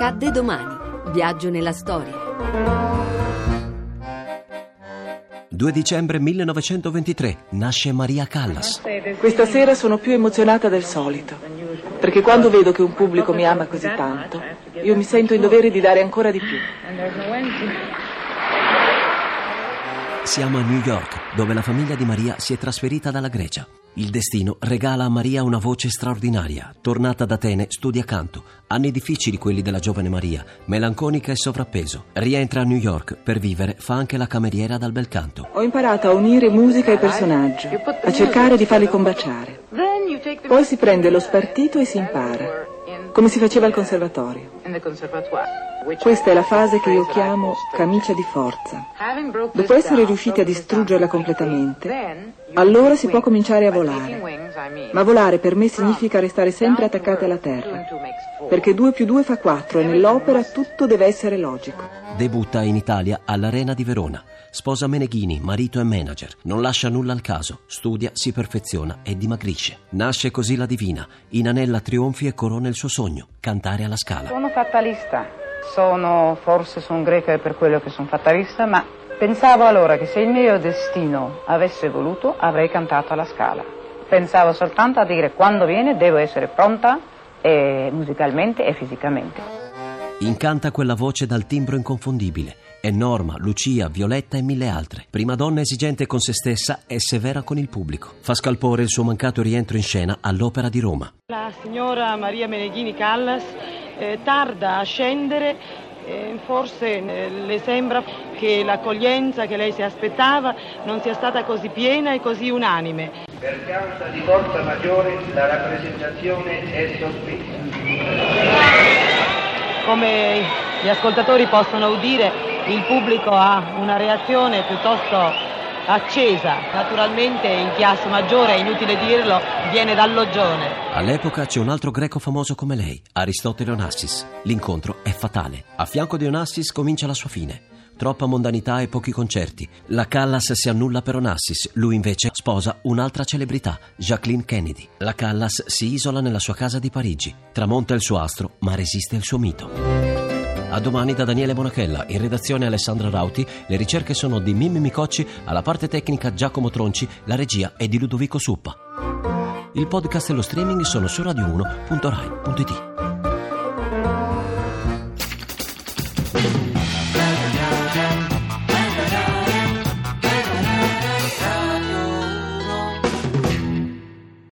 Accadde domani. Viaggio nella storia. 2 dicembre 1923 nasce Maria Callas. Questa sera sono più emozionata del solito, perché quando vedo che un pubblico mi ama così tanto, io mi sento in dovere di dare ancora di più. Siamo a New York, dove la famiglia di Maria si è trasferita dalla Grecia. Il destino regala a Maria una voce straordinaria. Tornata ad Atene, studia canto. Anni difficili quelli della giovane Maria, melanconica e sovrappeso. Rientra a New York per vivere, fa anche la cameriera dal bel canto. Ho imparato a unire musica e personaggio, a cercare di farli combaciare. Poi si prende lo spartito e si impara, come si faceva al conservatorio. Questa è la fase che io chiamo camicia di forza. Dopo essere riusciti a distruggerla completamente, allora si può cominciare a volare. Ma volare per me significa restare sempre attaccati alla terra, perché 2 più 2 fa 4 e nell'opera tutto deve essere logico. Debutta in Italia all'Arena di Verona. Sposa Meneghini, marito e manager. Non lascia nulla al caso. Studia, si perfeziona e dimagrisce. Nasce così la divina. Inanella trionfi e corona il suo sogno, cantare alla scala. Fatalista. Sono, forse sono greca per quello che sono fatalista, ma pensavo allora che se il mio destino avesse voluto avrei cantato alla scala. Pensavo soltanto a dire quando viene devo essere pronta e musicalmente e fisicamente. Incanta quella voce dal timbro inconfondibile. È Norma, Lucia, Violetta e mille altre. Prima donna esigente con se stessa e severa con il pubblico. Fa scalpore il suo mancato rientro in scena all'Opera di Roma. La signora Maria Meneghini Callas eh, tarda a scendere, eh, forse eh, le sembra che l'accoglienza che lei si aspettava non sia stata così piena e così unanime. Per causa di forza maggiore la rappresentazione è sospesa. Come gli ascoltatori possono udire, il pubblico ha una reazione piuttosto accesa. Naturalmente il chiasso maggiore, è inutile dirlo, viene dall'Oggione. All'epoca c'è un altro greco famoso come lei, Aristotele Onassis. L'incontro è fatale. A fianco di Onassis comincia la sua fine. Troppa mondanità e pochi concerti. La Callas si annulla per Onassis, lui invece sposa un'altra celebrità, Jacqueline Kennedy. La Callas si isola nella sua casa di Parigi. Tramonta il suo astro, ma resiste il suo mito. A domani da Daniele Bonachella, in redazione Alessandra Rauti, le ricerche sono di Mimmi Micocci, alla parte tecnica Giacomo Tronci, la regia è di Ludovico Suppa. Il podcast e lo streaming sono su radio1.rai.it.